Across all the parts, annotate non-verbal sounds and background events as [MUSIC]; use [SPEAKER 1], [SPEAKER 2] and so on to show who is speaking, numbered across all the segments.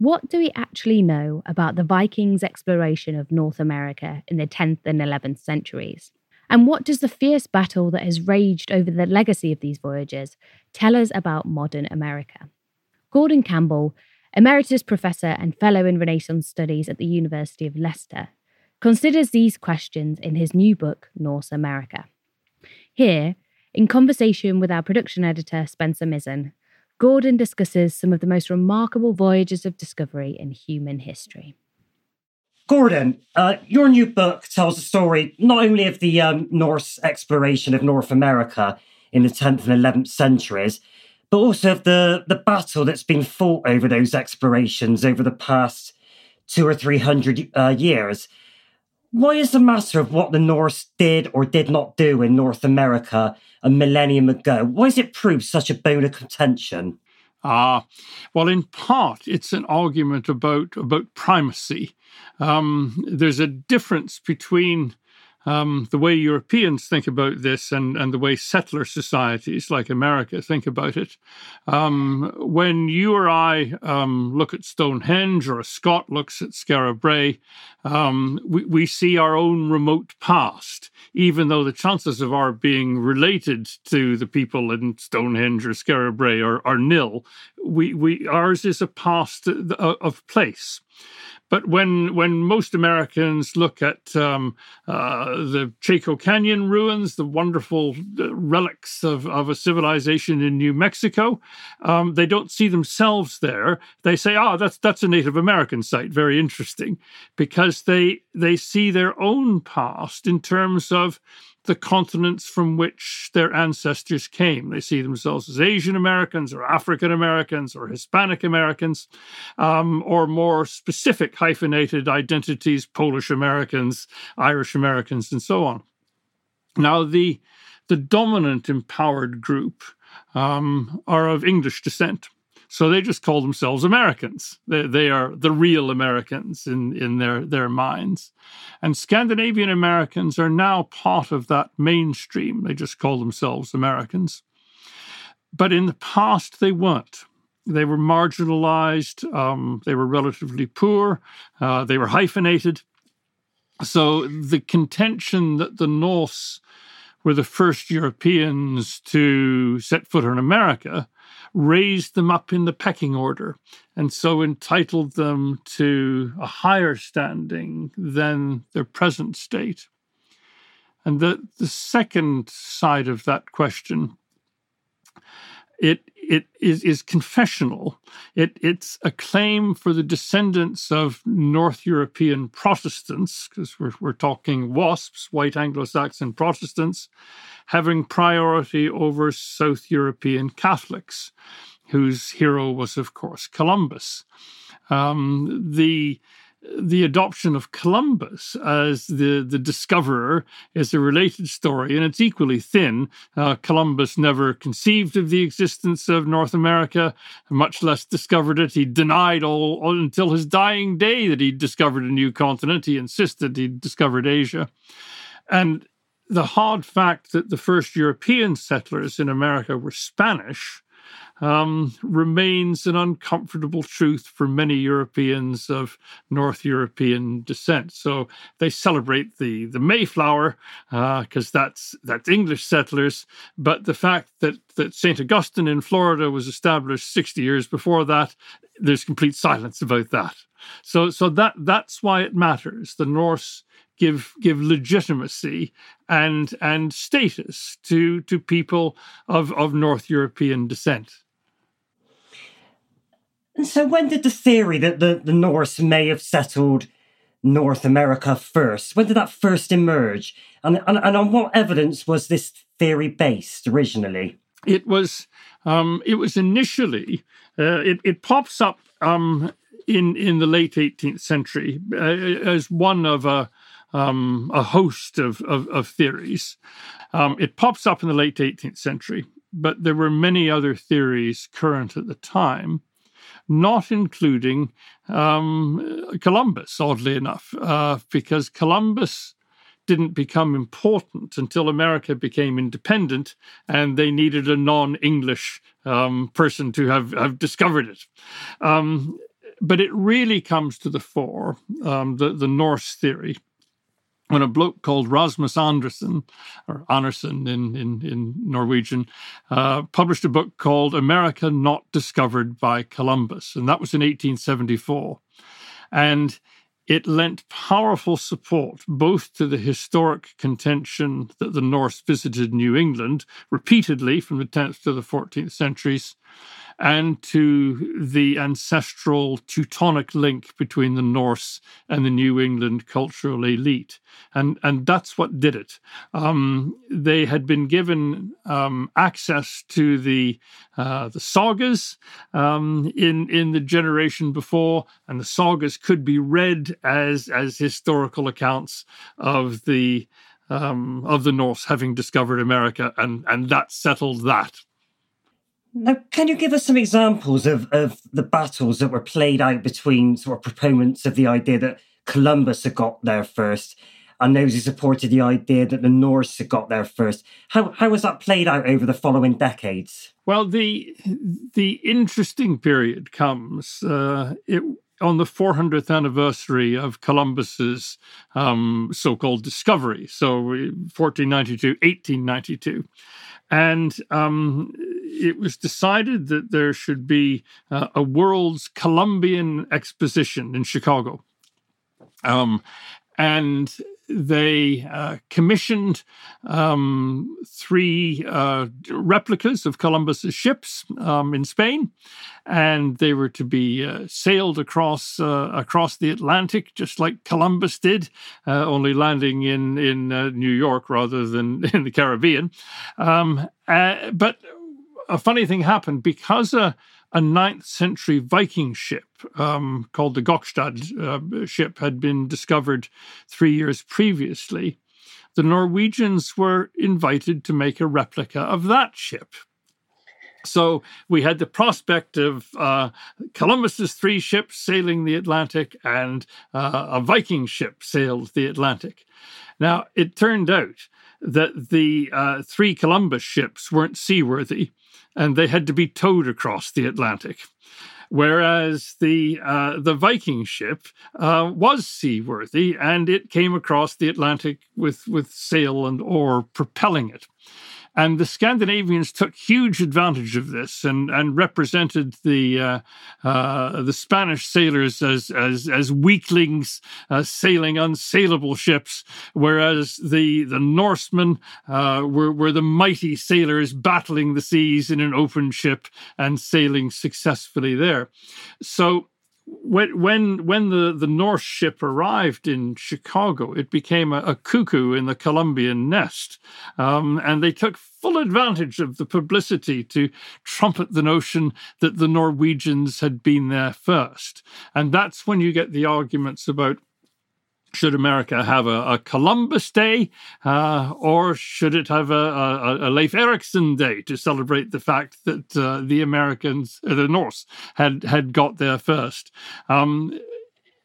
[SPEAKER 1] What do we actually know about the Vikings' exploration of North America in the 10th and 11th centuries? And what does the fierce battle that has raged over the legacy of these voyages tell us about modern America? Gordon Campbell, Emeritus Professor and Fellow in Renaissance Studies at the University of Leicester, considers these questions in his new book, Norse America. Here, in conversation with our production editor, Spencer Mizzen, Gordon discusses some of the most remarkable voyages of discovery in human history.
[SPEAKER 2] Gordon, uh, your new book tells the story not only of the um, Norse exploration of North America in the 10th and 11th centuries, but also of the, the battle that's been fought over those explorations over the past two or three hundred uh, years. Why is the matter of what the Norse did or did not do in North America a millennium ago? Why has it proved such a bone of contention?
[SPEAKER 3] Ah, well, in part, it's an argument about about primacy. Um, there's a difference between um, the way Europeans think about this and, and the way settler societies like America think about it. Um, when you or I um, look at Stonehenge or a Scot looks at Skara Brae, um, we, we see our own remote past, even though the chances of our being related to the people in Stonehenge or Skara Brae are, are nil. We, we, ours is a past of place. But when when most Americans look at um, uh, the Chaco Canyon ruins, the wonderful uh, relics of, of a civilization in New Mexico, um, they don't see themselves there. They say, "Ah, oh, that's that's a Native American site. Very interesting," because they they see their own past in terms of the continents from which their ancestors came. They see themselves as Asian Americans or African Americans or Hispanic Americans, um, or more specific hyphenated identities, Polish Americans, Irish Americans, and so on. Now, the the dominant empowered group um, are of English descent. So they just call themselves Americans. They, they are the real Americans in, in their, their minds. And Scandinavian Americans are now part of that mainstream. They just call themselves Americans. But in the past, they weren't. They were marginalized, um, they were relatively poor, uh, they were hyphenated. So the contention that the Norse were the first Europeans to set foot in America raised them up in the pecking order and so entitled them to a higher standing than their present state. And the, the second side of that question it it is, is confessional. It, it's a claim for the descendants of North European Protestants, because we're, we're talking WASPs, white Anglo Saxon Protestants, having priority over South European Catholics, whose hero was, of course, Columbus. Um, the the adoption of Columbus as the, the discoverer is a related story, and it's equally thin. Uh, Columbus never conceived of the existence of North America, much less discovered it. He denied all, all until his dying day that he'd discovered a new continent. He insisted he'd discovered Asia. And the hard fact that the first European settlers in America were Spanish um, remains an uncomfortable truth for many Europeans of North European descent. So they celebrate the the Mayflower because uh, that's that's English settlers, but the fact that that Saint Augustine in Florida was established 60 years before that, there's complete silence about that. So so that that's why it matters. The Norse give give legitimacy and and status to to people of of North European descent.
[SPEAKER 2] And so, when did the theory that the, the Norse may have settled North America first, when did that first emerge? And, and, and on what evidence was this theory based originally?
[SPEAKER 3] It was um, it was initially uh, it, it pops up um, in in the late 18th century uh, as one of a um, a host of, of, of theories. Um, it pops up in the late 18th century, but there were many other theories current at the time not including um, Columbus, oddly enough, uh, because Columbus didn't become important until America became independent and they needed a non English um, person to have, have discovered it. Um, but it really comes to the fore, um, the, the Norse theory, when a bloke called Rasmus Anderson, or Andersen in, in, in Norwegian, uh, published a book called America Not Discovered by Columbus. And that was in 1874. And it lent powerful support both to the historic contention that the Norse visited New England repeatedly from the 10th to the 14th centuries, and to the ancestral Teutonic link between the Norse and the New England cultural elite. And, and that's what did it. Um, they had been given um, access to the, uh, the sagas um, in, in the generation before, and the sagas could be read as, as historical accounts of the, um, of the Norse having discovered America, and, and that settled that.
[SPEAKER 2] Now, can you give us some examples of, of the battles that were played out between sort of proponents of the idea that Columbus had got there first and those who supported the idea that the Norse had got there first? How, how was that played out over the following decades?
[SPEAKER 3] Well, the the interesting period comes uh, it, on the 400th anniversary of Columbus's um, so-called discovery. So 1492, 1892. And um, it was decided that there should be uh, a World's Columbian Exposition in Chicago. Um, and they uh, commissioned um, three uh, replicas of Columbus's ships um, in Spain, and they were to be uh, sailed across uh, across the Atlantic, just like Columbus did, uh, only landing in in uh, New York rather than [LAUGHS] in the Caribbean. Um, but a funny thing happened because a, ninth century Viking ship um, called the Gokstad uh, ship had been discovered three years previously. the Norwegians were invited to make a replica of that ship. So we had the prospect of uh, Columbus's three ships sailing the Atlantic and uh, a Viking ship sailed the Atlantic. Now, it turned out that the uh, three Columbus ships weren't seaworthy and they had to be towed across the Atlantic. Whereas the uh, the Viking ship uh, was seaworthy and it came across the Atlantic with, with sail and oar propelling it. And the Scandinavians took huge advantage of this and, and represented the uh, uh, the Spanish sailors as as, as weaklings uh, sailing unsailable ships, whereas the the Norsemen uh, were were the mighty sailors battling the seas in an open ship and sailing successfully there. So when when when the the Norse ship arrived in Chicago, it became a, a cuckoo in the Columbian nest, um, and they took full advantage of the publicity to trumpet the notion that the Norwegians had been there first, and that's when you get the arguments about should America have a, a Columbus Day uh, or should it have a, a, a, Leif Erikson Day to celebrate the fact that uh, the Americans, uh, the Norse, had had got there first? Um,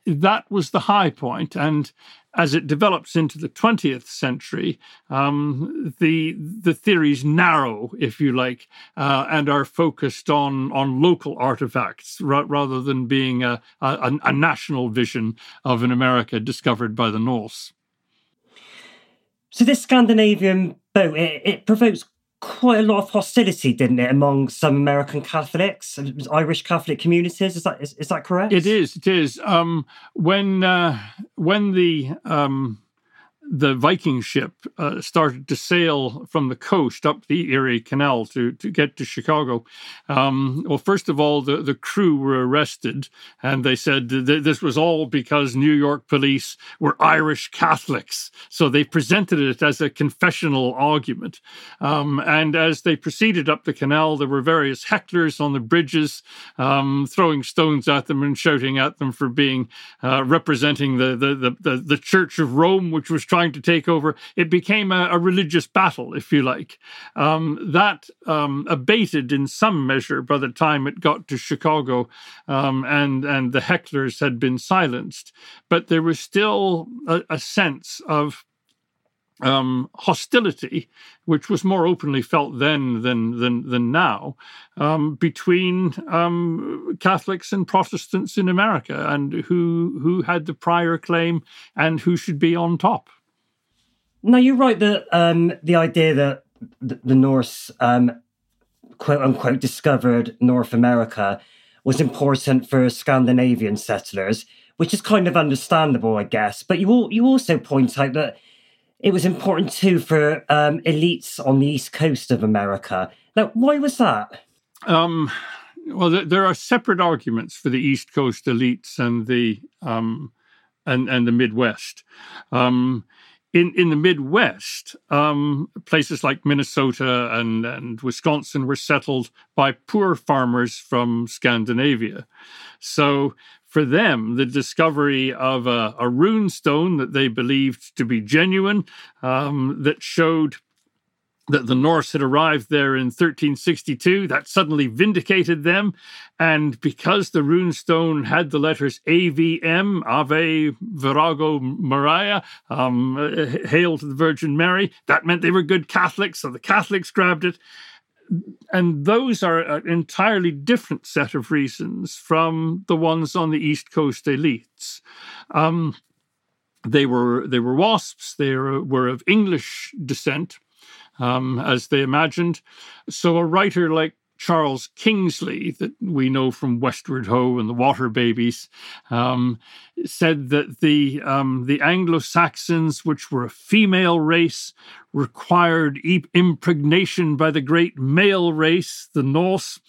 [SPEAKER 3] that was the high point, and as it develops into the 20th century, um, the the theories narrow, if you like, uh, and are focused on on local artifacts ra- rather than being a, a, a national vision of an America discovered by the Norse.
[SPEAKER 2] So this Scandinavian boat it, it provokes quite a lot of hostility, didn't it, among some American Catholics, Irish Catholic communities? Is that is, is that correct?
[SPEAKER 3] It is. It is. Um, when uh, when the um, the Viking ship uh, started to sail from the coast up the Erie Canal to, to get to Chicago. Um, well, first of all, the, the crew were arrested, and they said th- this was all because New York police were Irish Catholics. So they presented it as a confessional argument. Um, and as they proceeded up the canal, there were various hecklers on the bridges um, throwing stones at them and shouting at them for being uh, representing the, the, the, the, Church of Rome, which was trying to take over. It became a, a religious battle, if you like. Um, that um, abated in some measure by the time it got to Chicago, um, and and the hecklers had been silenced. But there was still a, a sense of um, hostility, which was more openly felt then than than than now, um, between um, Catholics and Protestants in America, and who who had the prior claim and who should be on top.
[SPEAKER 2] No, you're right that um, the idea that the, Norse um, quote unquote discovered North America was important for Scandinavian settlers, which is kind of understandable, I guess. But you you also point out that it was important too for um, elites on the east coast of America. Now, why was that? Um,
[SPEAKER 3] well, there are separate arguments for the East Coast elites and the um, and and the Midwest. Um, in in the Midwest, um, places like Minnesota and and Wisconsin were settled by poor farmers from Scandinavia. So for them, the discovery of a, a rune stone that they believed to be genuine, um, that showed that the Norse had arrived there in 1362. That suddenly vindicated them. And because the runestone had the letters AVM, Ave Virgo Maria, um, Hail to the Virgin Mary, that meant they were good Catholics. So the Catholics grabbed it and those are an entirely different set of reasons from the ones on the East Coast elites. Um, they were they were wasps. They were of English descent, um, as they imagined. So a writer like Charles Kingsley, that we know from Westward Ho and the Water Babies, um, said that the um, the Anglo Saxons, which were a female race, required impregnation by the great male race, the Norse.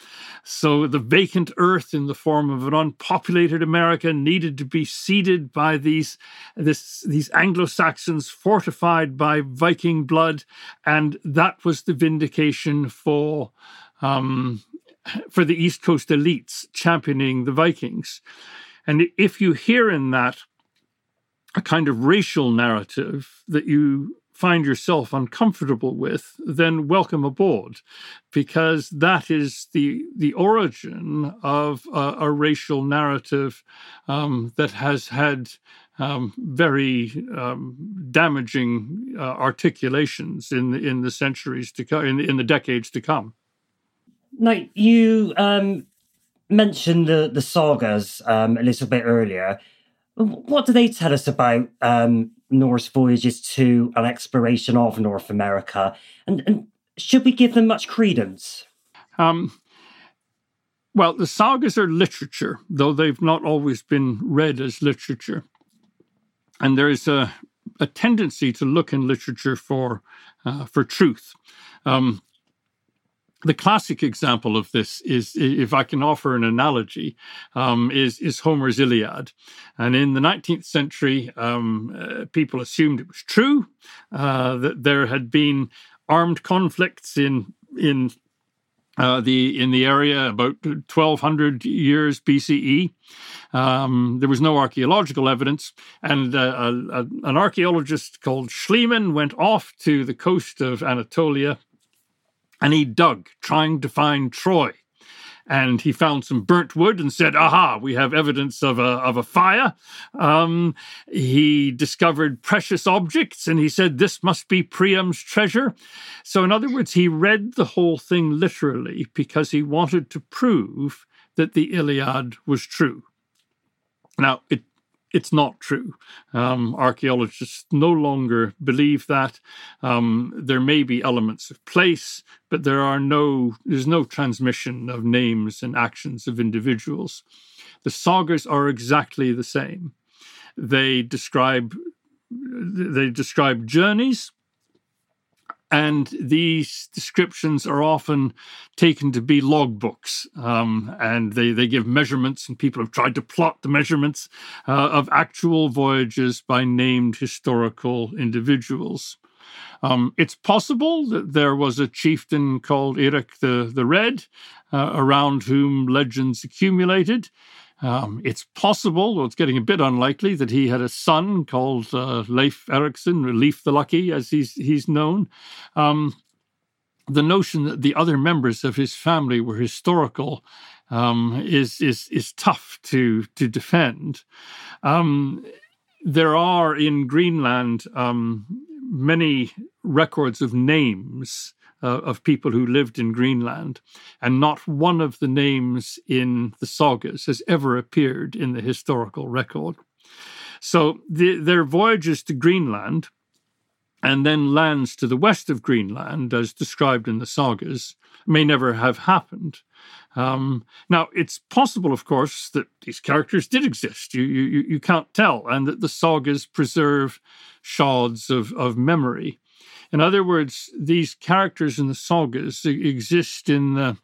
[SPEAKER 3] So the vacant earth in the form of an unpopulated America needed to be seeded by these this, these Anglo Saxons, fortified by Viking blood, and that was the vindication for um, for the East Coast elites championing the Vikings. And if you hear in that a kind of racial narrative that you find yourself uncomfortable with, then welcome aboard, because that is the the origin of a, a racial narrative um, that has had um, very um, damaging uh, articulations in in the centuries to come, in, in the decades to come.
[SPEAKER 2] Now you um, mentioned the the sagas um, a little bit earlier. What do they tell us about um, Norse voyages to an exploration of North America? And, and should we give them much credence? Um,
[SPEAKER 3] well, the sagas are literature, though they've not always been read as literature. And there is a, a tendency to look in literature for, uh, for truth. Um, the classic example of this is, if I can offer an analogy, um, is, is Homer's Iliad. And in the 19th century, um, uh, people assumed it was true uh, that there had been armed conflicts in in uh, the in the area about 1200 years BCE. Um, there was no archaeological evidence, and uh, a, a, an archaeologist called Schliemann went off to the coast of Anatolia and he dug, trying to find Troy. And he found some burnt wood and said, "Aha! We have evidence of a of a fire." Um, he discovered precious objects, and he said, "This must be Priam's treasure." So, in other words, he read the whole thing literally because he wanted to prove that the Iliad was true. Now, it it's not true. Um, archaeologists no longer believe that. Um, there may be elements of place, but there are no there's no transmission of names and actions of individuals. The sagas are exactly the same. They describe they describe journeys and these descriptions are often taken to be logbooks, um, and they, they give measurements, and people have tried to plot the measurements uh, of actual voyages by named historical individuals. Um, it's possible that there was a chieftain called Eric the, the Red, uh, around whom legends accumulated. Um, it's possible, well, it's getting a bit unlikely, that he had a son called uh, Leif Erikson, Leif the Lucky, as he's he's known. Um, the notion that the other members of his family were historical um, is is is tough to to defend. Um, there are in Greenland um, many records of names uh, of people who lived in Greenland, and not one of the names in the sagas has ever appeared in the historical record. So the, their voyages to Greenland and then lands to the west of Greenland, as described in the sagas, may never have happened. Um, now, it's possible, of course, that these characters did exist. You, you, you can't tell, and that the sagas preserve shards of, of memory. In other words, these characters in the sagas exist in the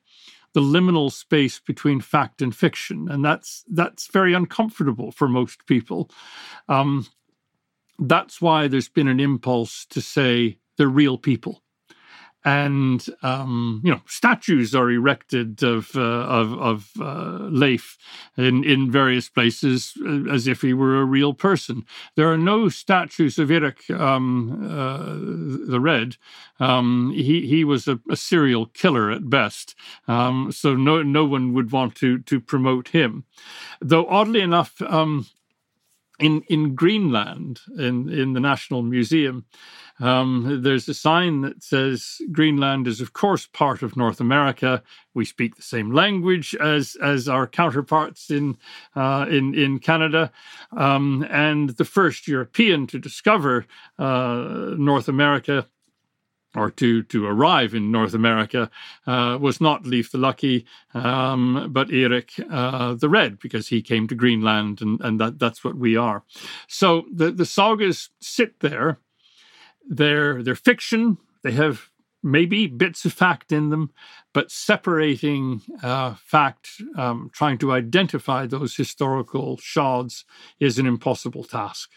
[SPEAKER 3] the liminal space between fact and fiction, and that's that's very uncomfortable for most people. Um, that's why there's been an impulse to say they're real people and um, you know statues are erected of uh, of, of uh, Leif in in various places uh, as if he were a real person. There are no statues of Eric um, uh, the Red. Um, he he was a, a, serial killer at best, um, so no no one would want to to promote him. Though oddly enough. In, in Greenland, in, in the National Museum, um, there's a sign that says Greenland is, of course, part of North America. We speak the same language as as our counterparts in uh, in in Canada, um, and the first European to discover uh, North America or to to arrive in North America uh, was not Leif the Lucky, um, but Eric uh, the Red, because he came to Greenland, and and that that's what we are. So the the sagas sit there they're they're fiction. They have maybe bits of fact in them, but separating uh, fact, um, trying to identify those historical shards, is an impossible task.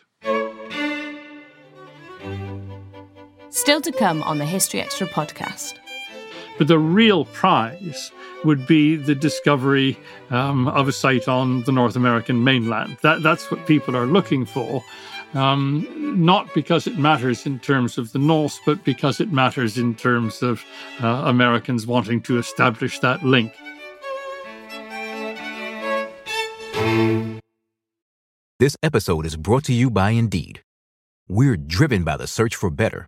[SPEAKER 4] Still to come on the History Extra podcast.
[SPEAKER 3] But the real prize would be the discovery um, of a site on the North American mainland. That, that's what people are looking for. um, not because it matters in terms of the Norse, but because it matters in terms of uh, Americans wanting to establish that link.
[SPEAKER 5] This episode is brought to you by Indeed. We're driven by the search for better,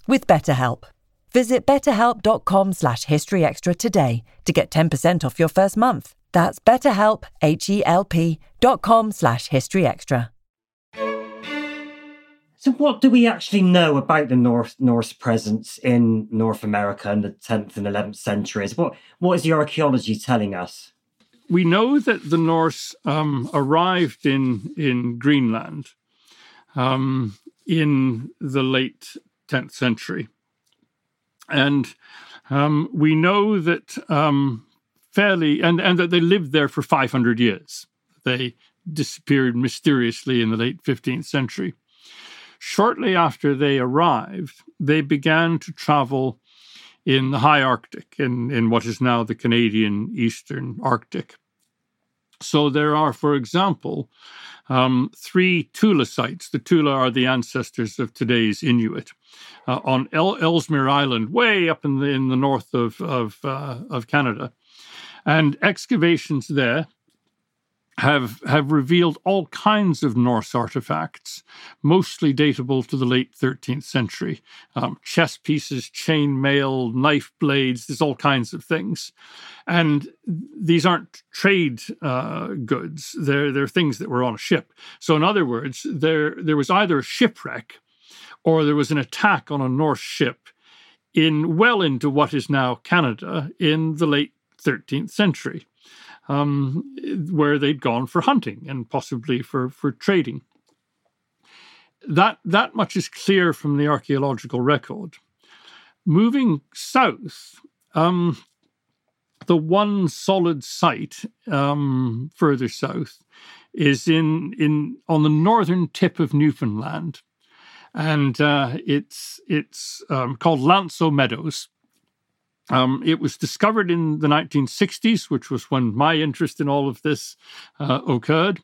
[SPEAKER 6] with BetterHelp. Visit betterhelp.com slash historyextra today to get 10% off your first month. That's betterhelp, H-E-L-P dot com slash historyextra.
[SPEAKER 2] So, what do we actually know about the North Norse presence in North America in the 10th and 11th centuries? What What is the archaeology telling us?
[SPEAKER 3] We know that the Norse um, arrived in in Greenland um, in the late 10th century, and um, we know that um, fairly and and that they lived there for 500 years. They disappeared mysteriously in the late 15th century. Shortly after they arrived, they began to travel in the high Arctic, in, in what is now the Canadian Eastern Arctic. So there are, for example, um, three Thule sites. The Thule are the ancestors of today's Inuit. Uh, on El- Ellesmere Island, way up in the, in the north of, of, uh, of Canada. And excavations there have have revealed all kinds of Norse artifacts, mostly datable to the late 13th century. Um, chess pieces, chain mail, knife blades, there's all kinds of things. And these aren't trade uh, goods, they're, they're things that were on a ship. So, in other words, there, there was either a shipwreck or there was an attack on a Norse ship in well into what is now Canada in the late 13th century um, where they'd gone for hunting and possibly for, for trading. That, that much is clear from the archaeological record. Moving south, um, the one solid site um, further south is in, in on the northern tip of Newfoundland, and uh, it's it's um, called L'Anse aux Meadows. Um, it was discovered in the 1960s, which was when my interest in all of this uh, occurred.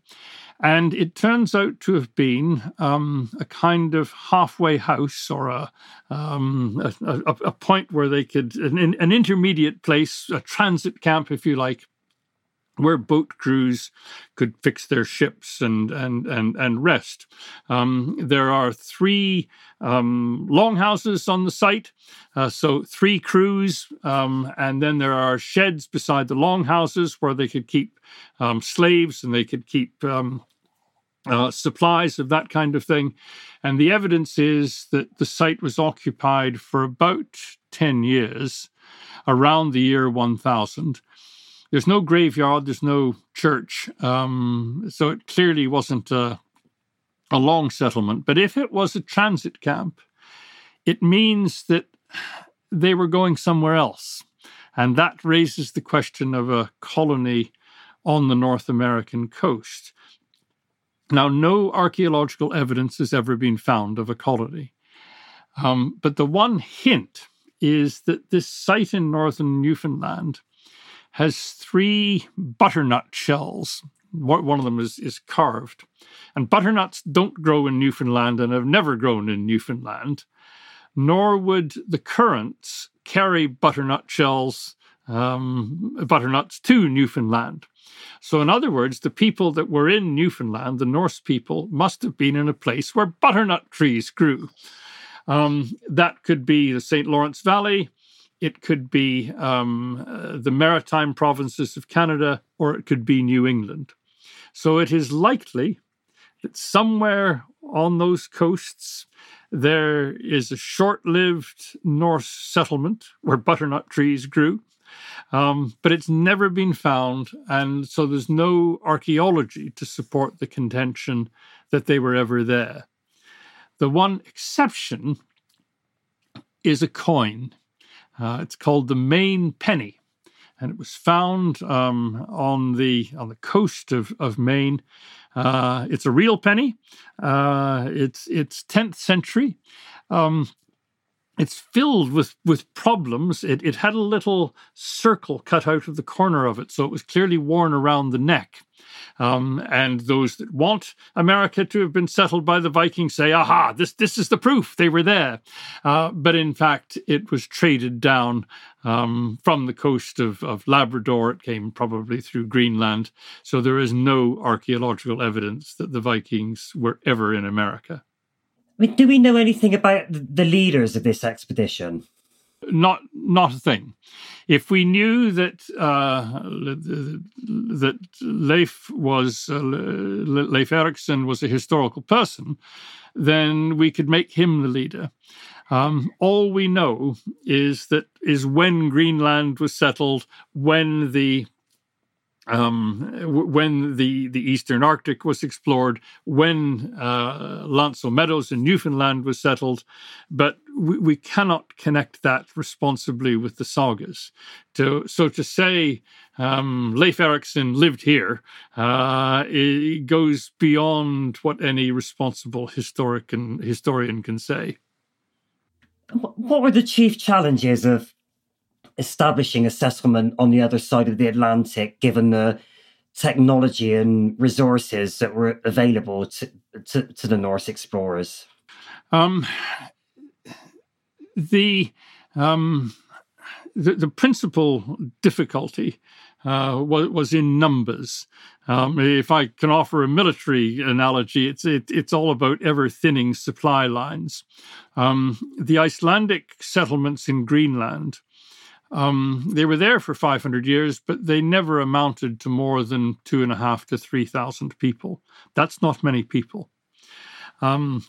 [SPEAKER 3] And it turns out to have been um, a kind of halfway house or a, um, a, a, a, point where they could, an, an intermediate place, a transit camp, if you like, where boat crews could fix their ships and and and and rest. Um, there are three um, longhouses on the site, uh, so three crews, um, and then there are sheds beside the longhouses where they could keep um, slaves and they could keep. Um, uh, supplies of that kind of thing. And the evidence is that the site was occupied for about 10 years, around the year 1000 there's no graveyard, there's no church, um, so it clearly wasn't a, a long settlement. But if it was a transit camp, it means that they were going somewhere else. And that raises the question of a colony on the North American coast. Now, no archaeological evidence has ever been found of a colony. Um, but the one hint is that this site in northern Newfoundland has three butternut shells. One of them is, is carved. And butternuts don't grow in Newfoundland and have never grown in Newfoundland, nor would the currents carry butternut shells, um, butternuts to Newfoundland. So, in other words, the people that were in Newfoundland, the Norse people, must have been in a place where butternut trees grew. Um, that could be the St. Lawrence Valley, it could be um, uh, the maritime provinces of Canada, or it could be New England. So, it is likely that somewhere on those coasts, there is a short lived Norse settlement where butternut trees grew. Um, but it's never been found, and so there's no archaeology to support the contention that they were ever there. The one exception is a coin. Uh, it's called the Maine penny, and it was found um, on the on the coast of, of Maine. Uh, it's a real penny. Uh, it's it's 10th century. Um, it's filled with with problems. It it had a little circle cut out of the corner of it, so it was clearly worn around the neck. Um, and those that want America to have been settled by the Vikings say, "Aha! This this is the proof they were there." Uh, but in fact, it was traded down um, from the coast of, of Labrador. It came probably through Greenland, so there is no archaeological evidence that the Vikings were ever in America.
[SPEAKER 2] Mean, do we know anything about the leaders of this expedition?
[SPEAKER 3] Not, not a thing. If we knew that uh, that Leif was uh, Leif Erikson was a historical person, then we could make him the leader. Um, all we know is that is when Greenland was settled, when the um, when the, the Eastern Arctic was explored, when uh, L'Anse Meadows in Newfoundland was settled, but we, we, cannot connect that responsibly with the sagas. To, so to say um, Leif Erikson lived here uh, it goes beyond what any responsible historic and, historian can say.
[SPEAKER 2] What were the chief challenges of establishing a settlement on the other side of the Atlantic, given the technology and resources that were available to, to, to the Norse explorers? Um,
[SPEAKER 3] the, um, the, the principal difficulty uh, was, was, in numbers. Um, if I can offer a military analogy, it's it, it's all about ever thinning supply lines. Um, the Icelandic settlements in Greenland um, they were there for 500 years, but they never amounted to more than two and a half to 3,000 people. That's not many people. Um,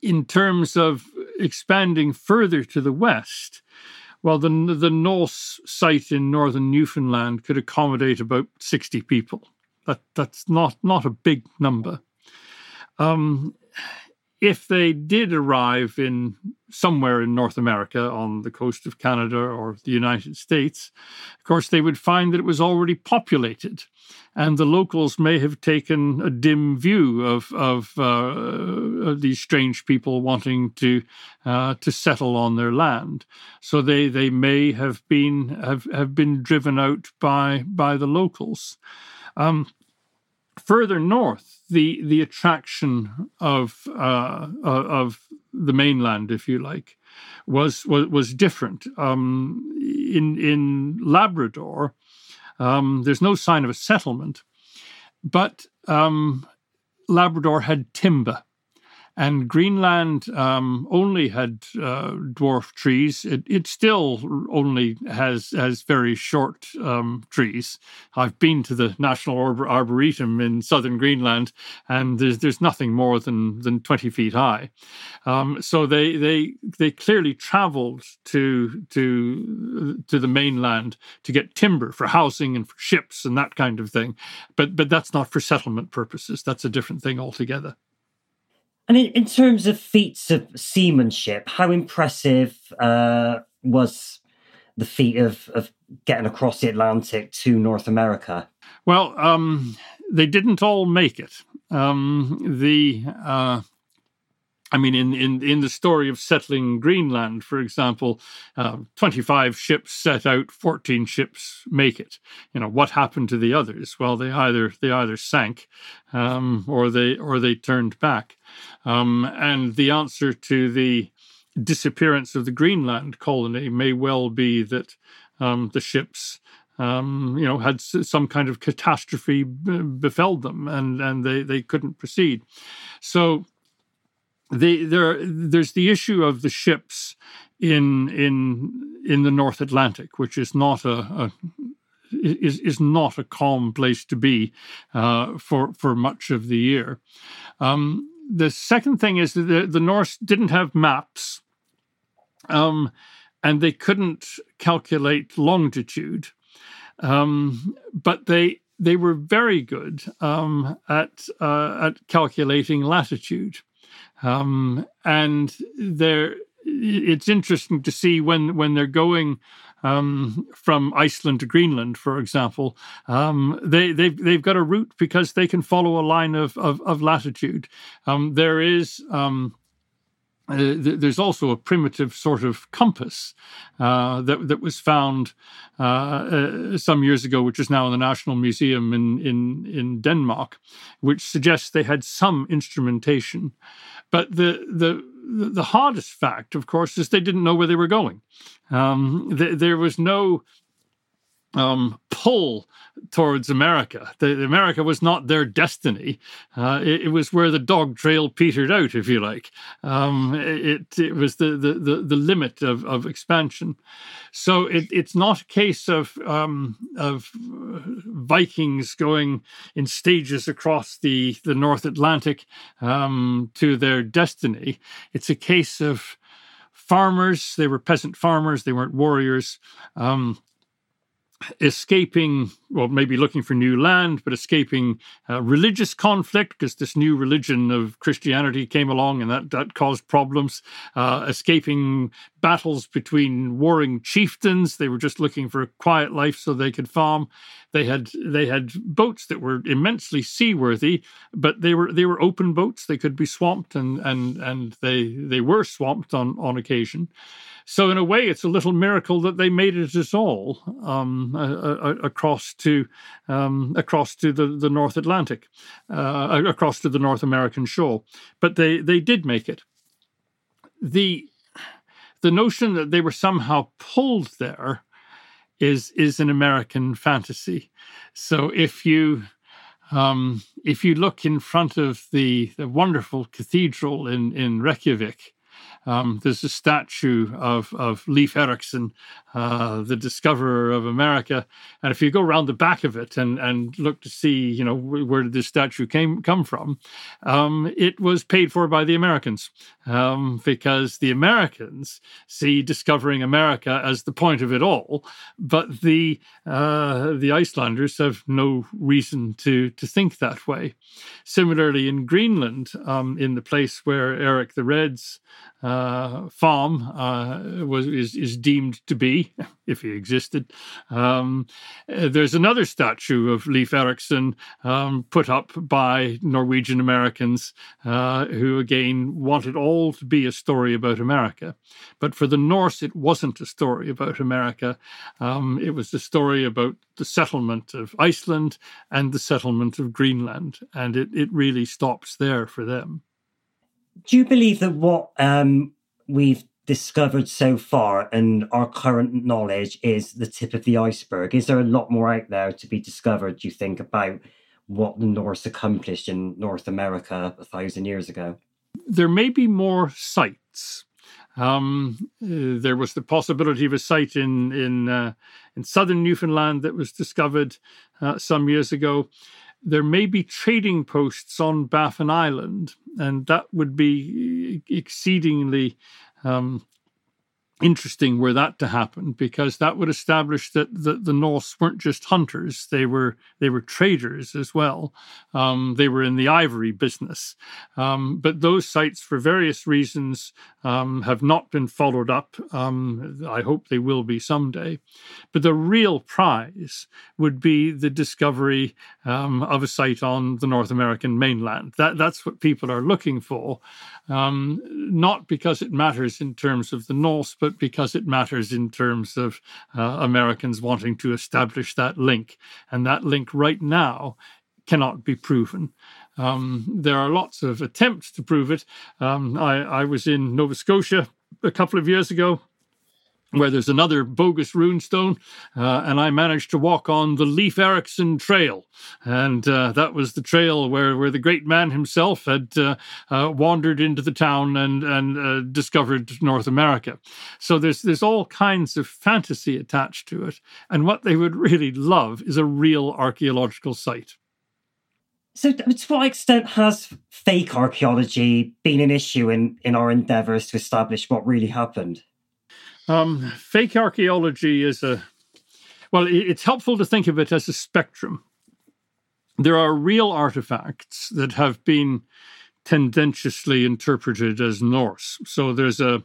[SPEAKER 3] in terms of expanding further to the west, well, the, the Norse site in northern Newfoundland could accommodate about 60 people. That, that's not, not a big number. Um, if they did arrive in somewhere in North America on the coast of Canada or the United States, of course, they would find that it was already populated. And the locals may have taken a dim view of, of, uh, of these strange people wanting to, uh, to settle on their land. So they, they may have been, have, have been driven out by, by the locals. Um, further north, the the attraction of uh, of the mainland, if you like, was was, was different. Um, in in Labrador, um, there's no sign of a settlement, but um, Labrador had timber and Greenland um, only had uh, dwarf trees. It, it, still only has has very short um, trees. I've been to the National Arbor- Arboretum in southern Greenland, and there's there's nothing more than than twenty feet high. Um, so they they they clearly travelled to to to the mainland to get timber for housing and for ships and that kind of thing. But but that's not for settlement purposes. That's a different thing altogether.
[SPEAKER 2] And in, in terms of feats of seamanship, how impressive uh, was the feat of, of getting across the Atlantic to North America?
[SPEAKER 3] Well, um, they didn't all make it. Um, the uh, I mean, in, in, in the story of settling Greenland, for example, uh, 25 ships set out, 14 ships make it. You know, what happened to the others? Well, they either they either sank um, or they or they turned back. Um, and the answer to the disappearance of the Greenland colony may well be that um, the ships um, you know, had some kind of catastrophe befell them, and and they they couldn't proceed. So the, there there's the issue of the ships in in in the North Atlantic, which is not a, a is is not a calm place to be uh, for for much of the year. Um, the second thing is that the, the Norse didn't have maps, um, and they couldn't calculate longitude, um, but they they were very good um, at uh, at calculating latitude. Um, and there, it's interesting to see when when they're going um, from Iceland to Greenland, for example, um, they they've they've got a route because they can follow a line of of, of latitude. Um, there is. Um, uh, th- there's also a primitive sort of compass uh, that that was found uh, uh, some years ago, which is now in the National Museum in in in Denmark, which suggests they had some instrumentation. But the the the hardest fact, of course, is they didn't know where they were going. Um, th- there was no um, pull towards America. The, America was not their destiny. Uh, it, it, was where the dog trail petered out, if you like. Um, it, it was the, the, the, the, limit of, of expansion. So it, it's not a case of, um, of Vikings going in stages across the, the North Atlantic um, to their destiny. It's a case of farmers. They were peasant farmers, they weren't warriors. Um, escaping, well, maybe looking for new land, but escaping uh, religious conflict because this new religion of Christianity came along and that, that caused problems, uh, escaping battles between warring chieftains. They were just looking for a quiet life so they could farm. They had they had boats that were immensely seaworthy, but they were they were open boats. They could be swamped and and and they they were swamped on on occasion. So in a way, it's a little miracle that they made it at all um, uh, across to um, across to the, the North Atlantic, uh, across to the North American shore. But they they did make it. the The notion that they were somehow pulled there is is an American fantasy. So if you um, if you look in front of the, the wonderful cathedral in, in Reykjavik, um, there's a statue of, of Leif Erikson, uh, the discoverer of America. And if you go around the back of it and, and look to see, you know, where did this statue came come from, um, it was paid for by the Americans um, because the Americans see discovering America as the point of it all, but the uh, the Icelanders have no reason to to think that way. Similarly, in Greenland, um, in the place where Eric the Red's uh, farm uh, was is, is deemed to be, [LAUGHS] if he existed. Um, uh, there's another statue of Leif Erikson um, put up by Norwegian Americans uh, who again wanted all to be a story about America, but for the Norse it wasn't a story about America. Um, it was a story about the settlement of Iceland and the settlement of Greenland, and it, it really stops there for them
[SPEAKER 2] do you believe that what um, we've discovered so far and our current knowledge is the tip of the iceberg? Is there a lot more out there to be discovered, do you think, about what the Norse accomplished in North America a thousand years ago?
[SPEAKER 3] There may be more sites. Um, uh, there was the possibility of a site in in uh, in southern Newfoundland that was discovered uh, some years ago there may be trading posts on Baffin Island, and that would be exceedingly um, interesting were that to happen because that would establish that the, the Norse weren't just hunters they were they were traders as well. Um, they were in the ivory business. Um, but those sites for various reasons um, have not been followed up. Um, I hope they will be someday. But the real prize would be the discovery um, of a site on the North American mainland. That that's what people are looking for. Um, not because it matters in terms of the Norse but but because it matters in terms of uh, Americans wanting to establish that link. And that link right now cannot be proven. Um, there are lots of attempts to prove it. Um, I, I was in Nova Scotia a couple of years ago where there's another bogus runestone, uh, and I managed to walk on the Leif Erikson Trail, and uh, that was the trail where, where the great man himself had uh, uh wandered into the town and and uh, discovered North America. So there's there's all kinds of fantasy attached to it, and what they would really love is a real archaeological site.
[SPEAKER 2] So, to what extent has fake archaeology been an issue in, in our endeavours to establish what really happened?
[SPEAKER 3] Um, fake archaeology is a well, it's helpful to think of it as a spectrum. There are real artifacts that have been tendentiously interpreted as Norse. So there's a,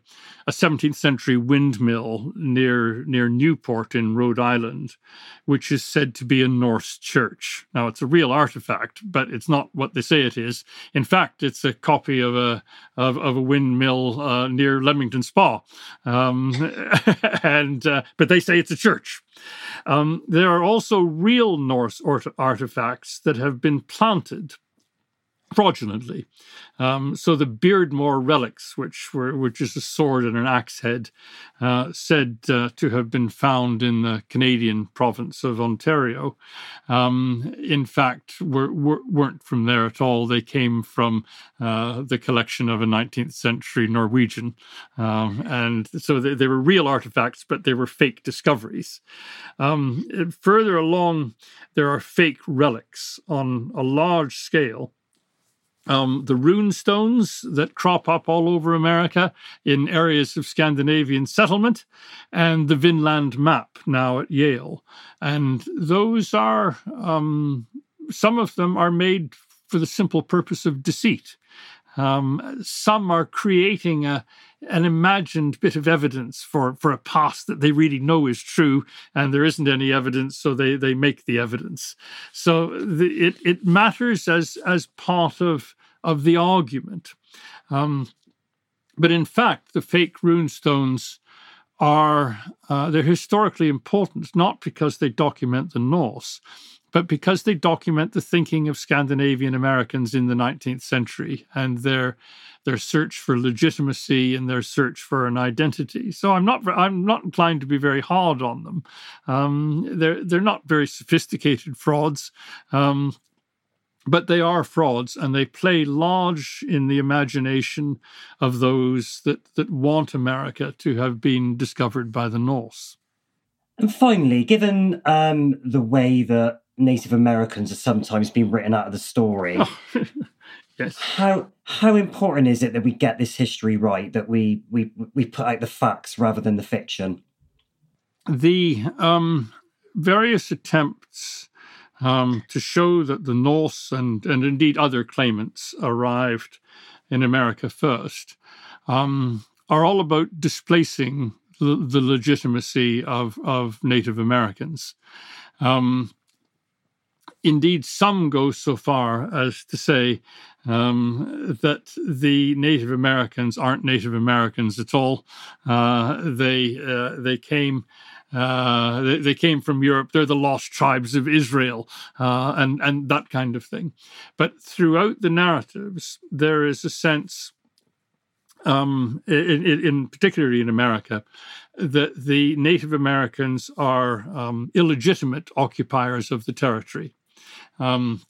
[SPEAKER 3] a 17th century windmill near near Newport in Rhode Island, which is said to be a Norse church. Now it's a real artifact, but it's not what they say it is. In fact, it's a copy of a of, of a windmill uh, near Leamington Spa, um, [LAUGHS] and uh, but they say it's a church. Um, there are also real Norse artifacts that have been planted fraudulently. Um, so the Beardmore relics, which were which is a sword and an axe head, uh, said uh, to have been found in the Canadian province of Ontario, um, in fact were, were, not from there at all. They came from uh, the collection of a 19th century Norwegian, um, and so they, they, were real artifacts, but they were fake discoveries. Um, further along, there are fake relics on a large scale um, the rune stones that crop up all over America in areas of Scandinavian settlement, and the Vinland map now at Yale. And those are, um, some of them are made for the simple purpose of deceit. Um, some are creating a, an imagined bit of evidence for, for a past that they really know is true, and there isn't any evidence, so they, they make the evidence. So the, it, it matters as, as part of, of the argument. Um, but in fact, the fake runestones are uh, they're historically important not because they document the Norse, but because they document the thinking of Scandinavian Americans in the 19th century and their their search for legitimacy and their search for an identity. So I'm not I'm not inclined to be very hard on them. Um, they're they're not very sophisticated frauds. Um, but they are frauds and they play large in the imagination of those that, that want America to have been discovered by the Norse.
[SPEAKER 2] And finally, given um, the way that Native Americans are sometimes being written out of the story, oh, [LAUGHS]
[SPEAKER 3] yes.
[SPEAKER 2] how how important is it that we get this history right, that we we we put out the facts rather than the fiction?
[SPEAKER 3] The um, various attempts um, to show that the Norse and, and indeed other claimants arrived in America first um, are all about displacing the, the legitimacy of, of Native Americans. Um, indeed, some go so far as to say um, that the Native Americans aren't Native Americans at all. Uh, they uh, they came uh, they, they, came from Europe. They're the lost tribes of Israel, uh, and and that kind of thing. But throughout the narratives, there is a sense, um, in, in, particularly in America, that the Native Americans are um, illegitimate occupiers of the territory. Um,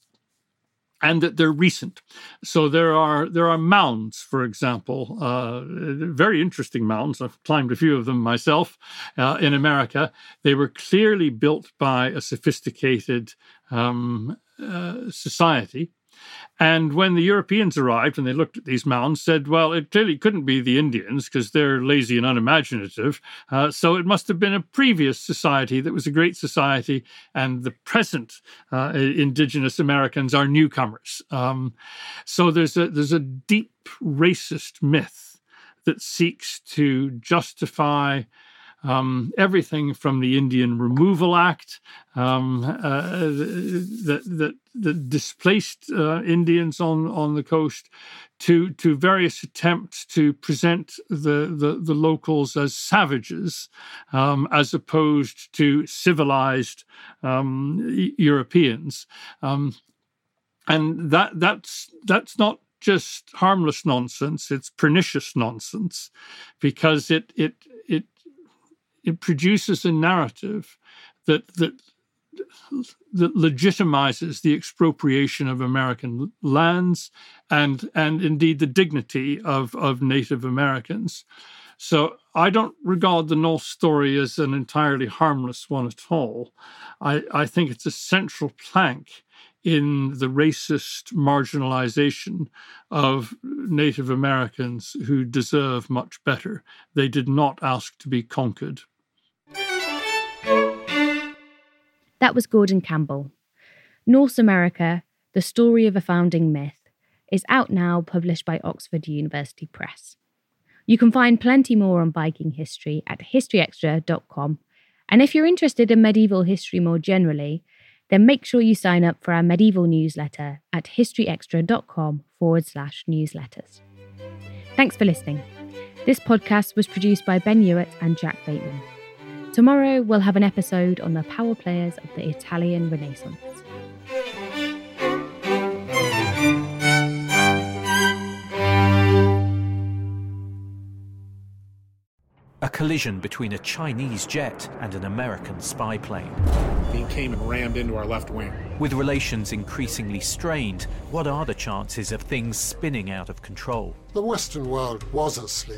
[SPEAKER 3] and that they're recent. So there are there are mounds, for example, uh, very interesting mounds. I've climbed a few of them myself uh, in America. They were clearly built by a sophisticated um, uh, society. And when the Europeans arrived and they looked at these mounds, said, well, it clearly couldn't be the Indians because they're lazy and unimaginative. Uh, so it must have been a previous society that was a great society, and the present uh, indigenous Americans are newcomers. Um, so there's a there's a deep racist myth that seeks to justify um, everything from the Indian Removal Act um, uh, that, that, that displaced uh, Indians on, on the coast to, to various attempts to present the, the, the locals as savages um, as opposed to civilized um, Europeans. Um, and that that's that's not just harmless nonsense; it's pernicious nonsense, because it it it produces a narrative that that that legitimizes the expropriation of American lands and and indeed the dignity of, of Native Americans. So I don't regard the Norse story as an entirely harmless one at all. I, I think it's a central plank in the racist marginalization of Native Americans who deserve much better. They did not ask to be conquered.
[SPEAKER 1] That was Gordon Campbell. Norse America, The Story of a Founding Myth, is out now, published by Oxford University Press. You can find plenty more on Viking history at historyextra.com. And if you're interested in medieval history more generally, then make sure you sign up for our medieval newsletter at historyextra.com forward slash newsletters. Thanks for listening. This podcast was produced by Ben Hewitt and Jack Bateman. Tomorrow, we'll have an episode on the power players of the Italian Renaissance.
[SPEAKER 7] A collision between a Chinese jet and an American spy plane.
[SPEAKER 8] He came and rammed into our left wing.
[SPEAKER 7] With relations increasingly strained, what are the chances of things spinning out of control?
[SPEAKER 9] The Western world was asleep.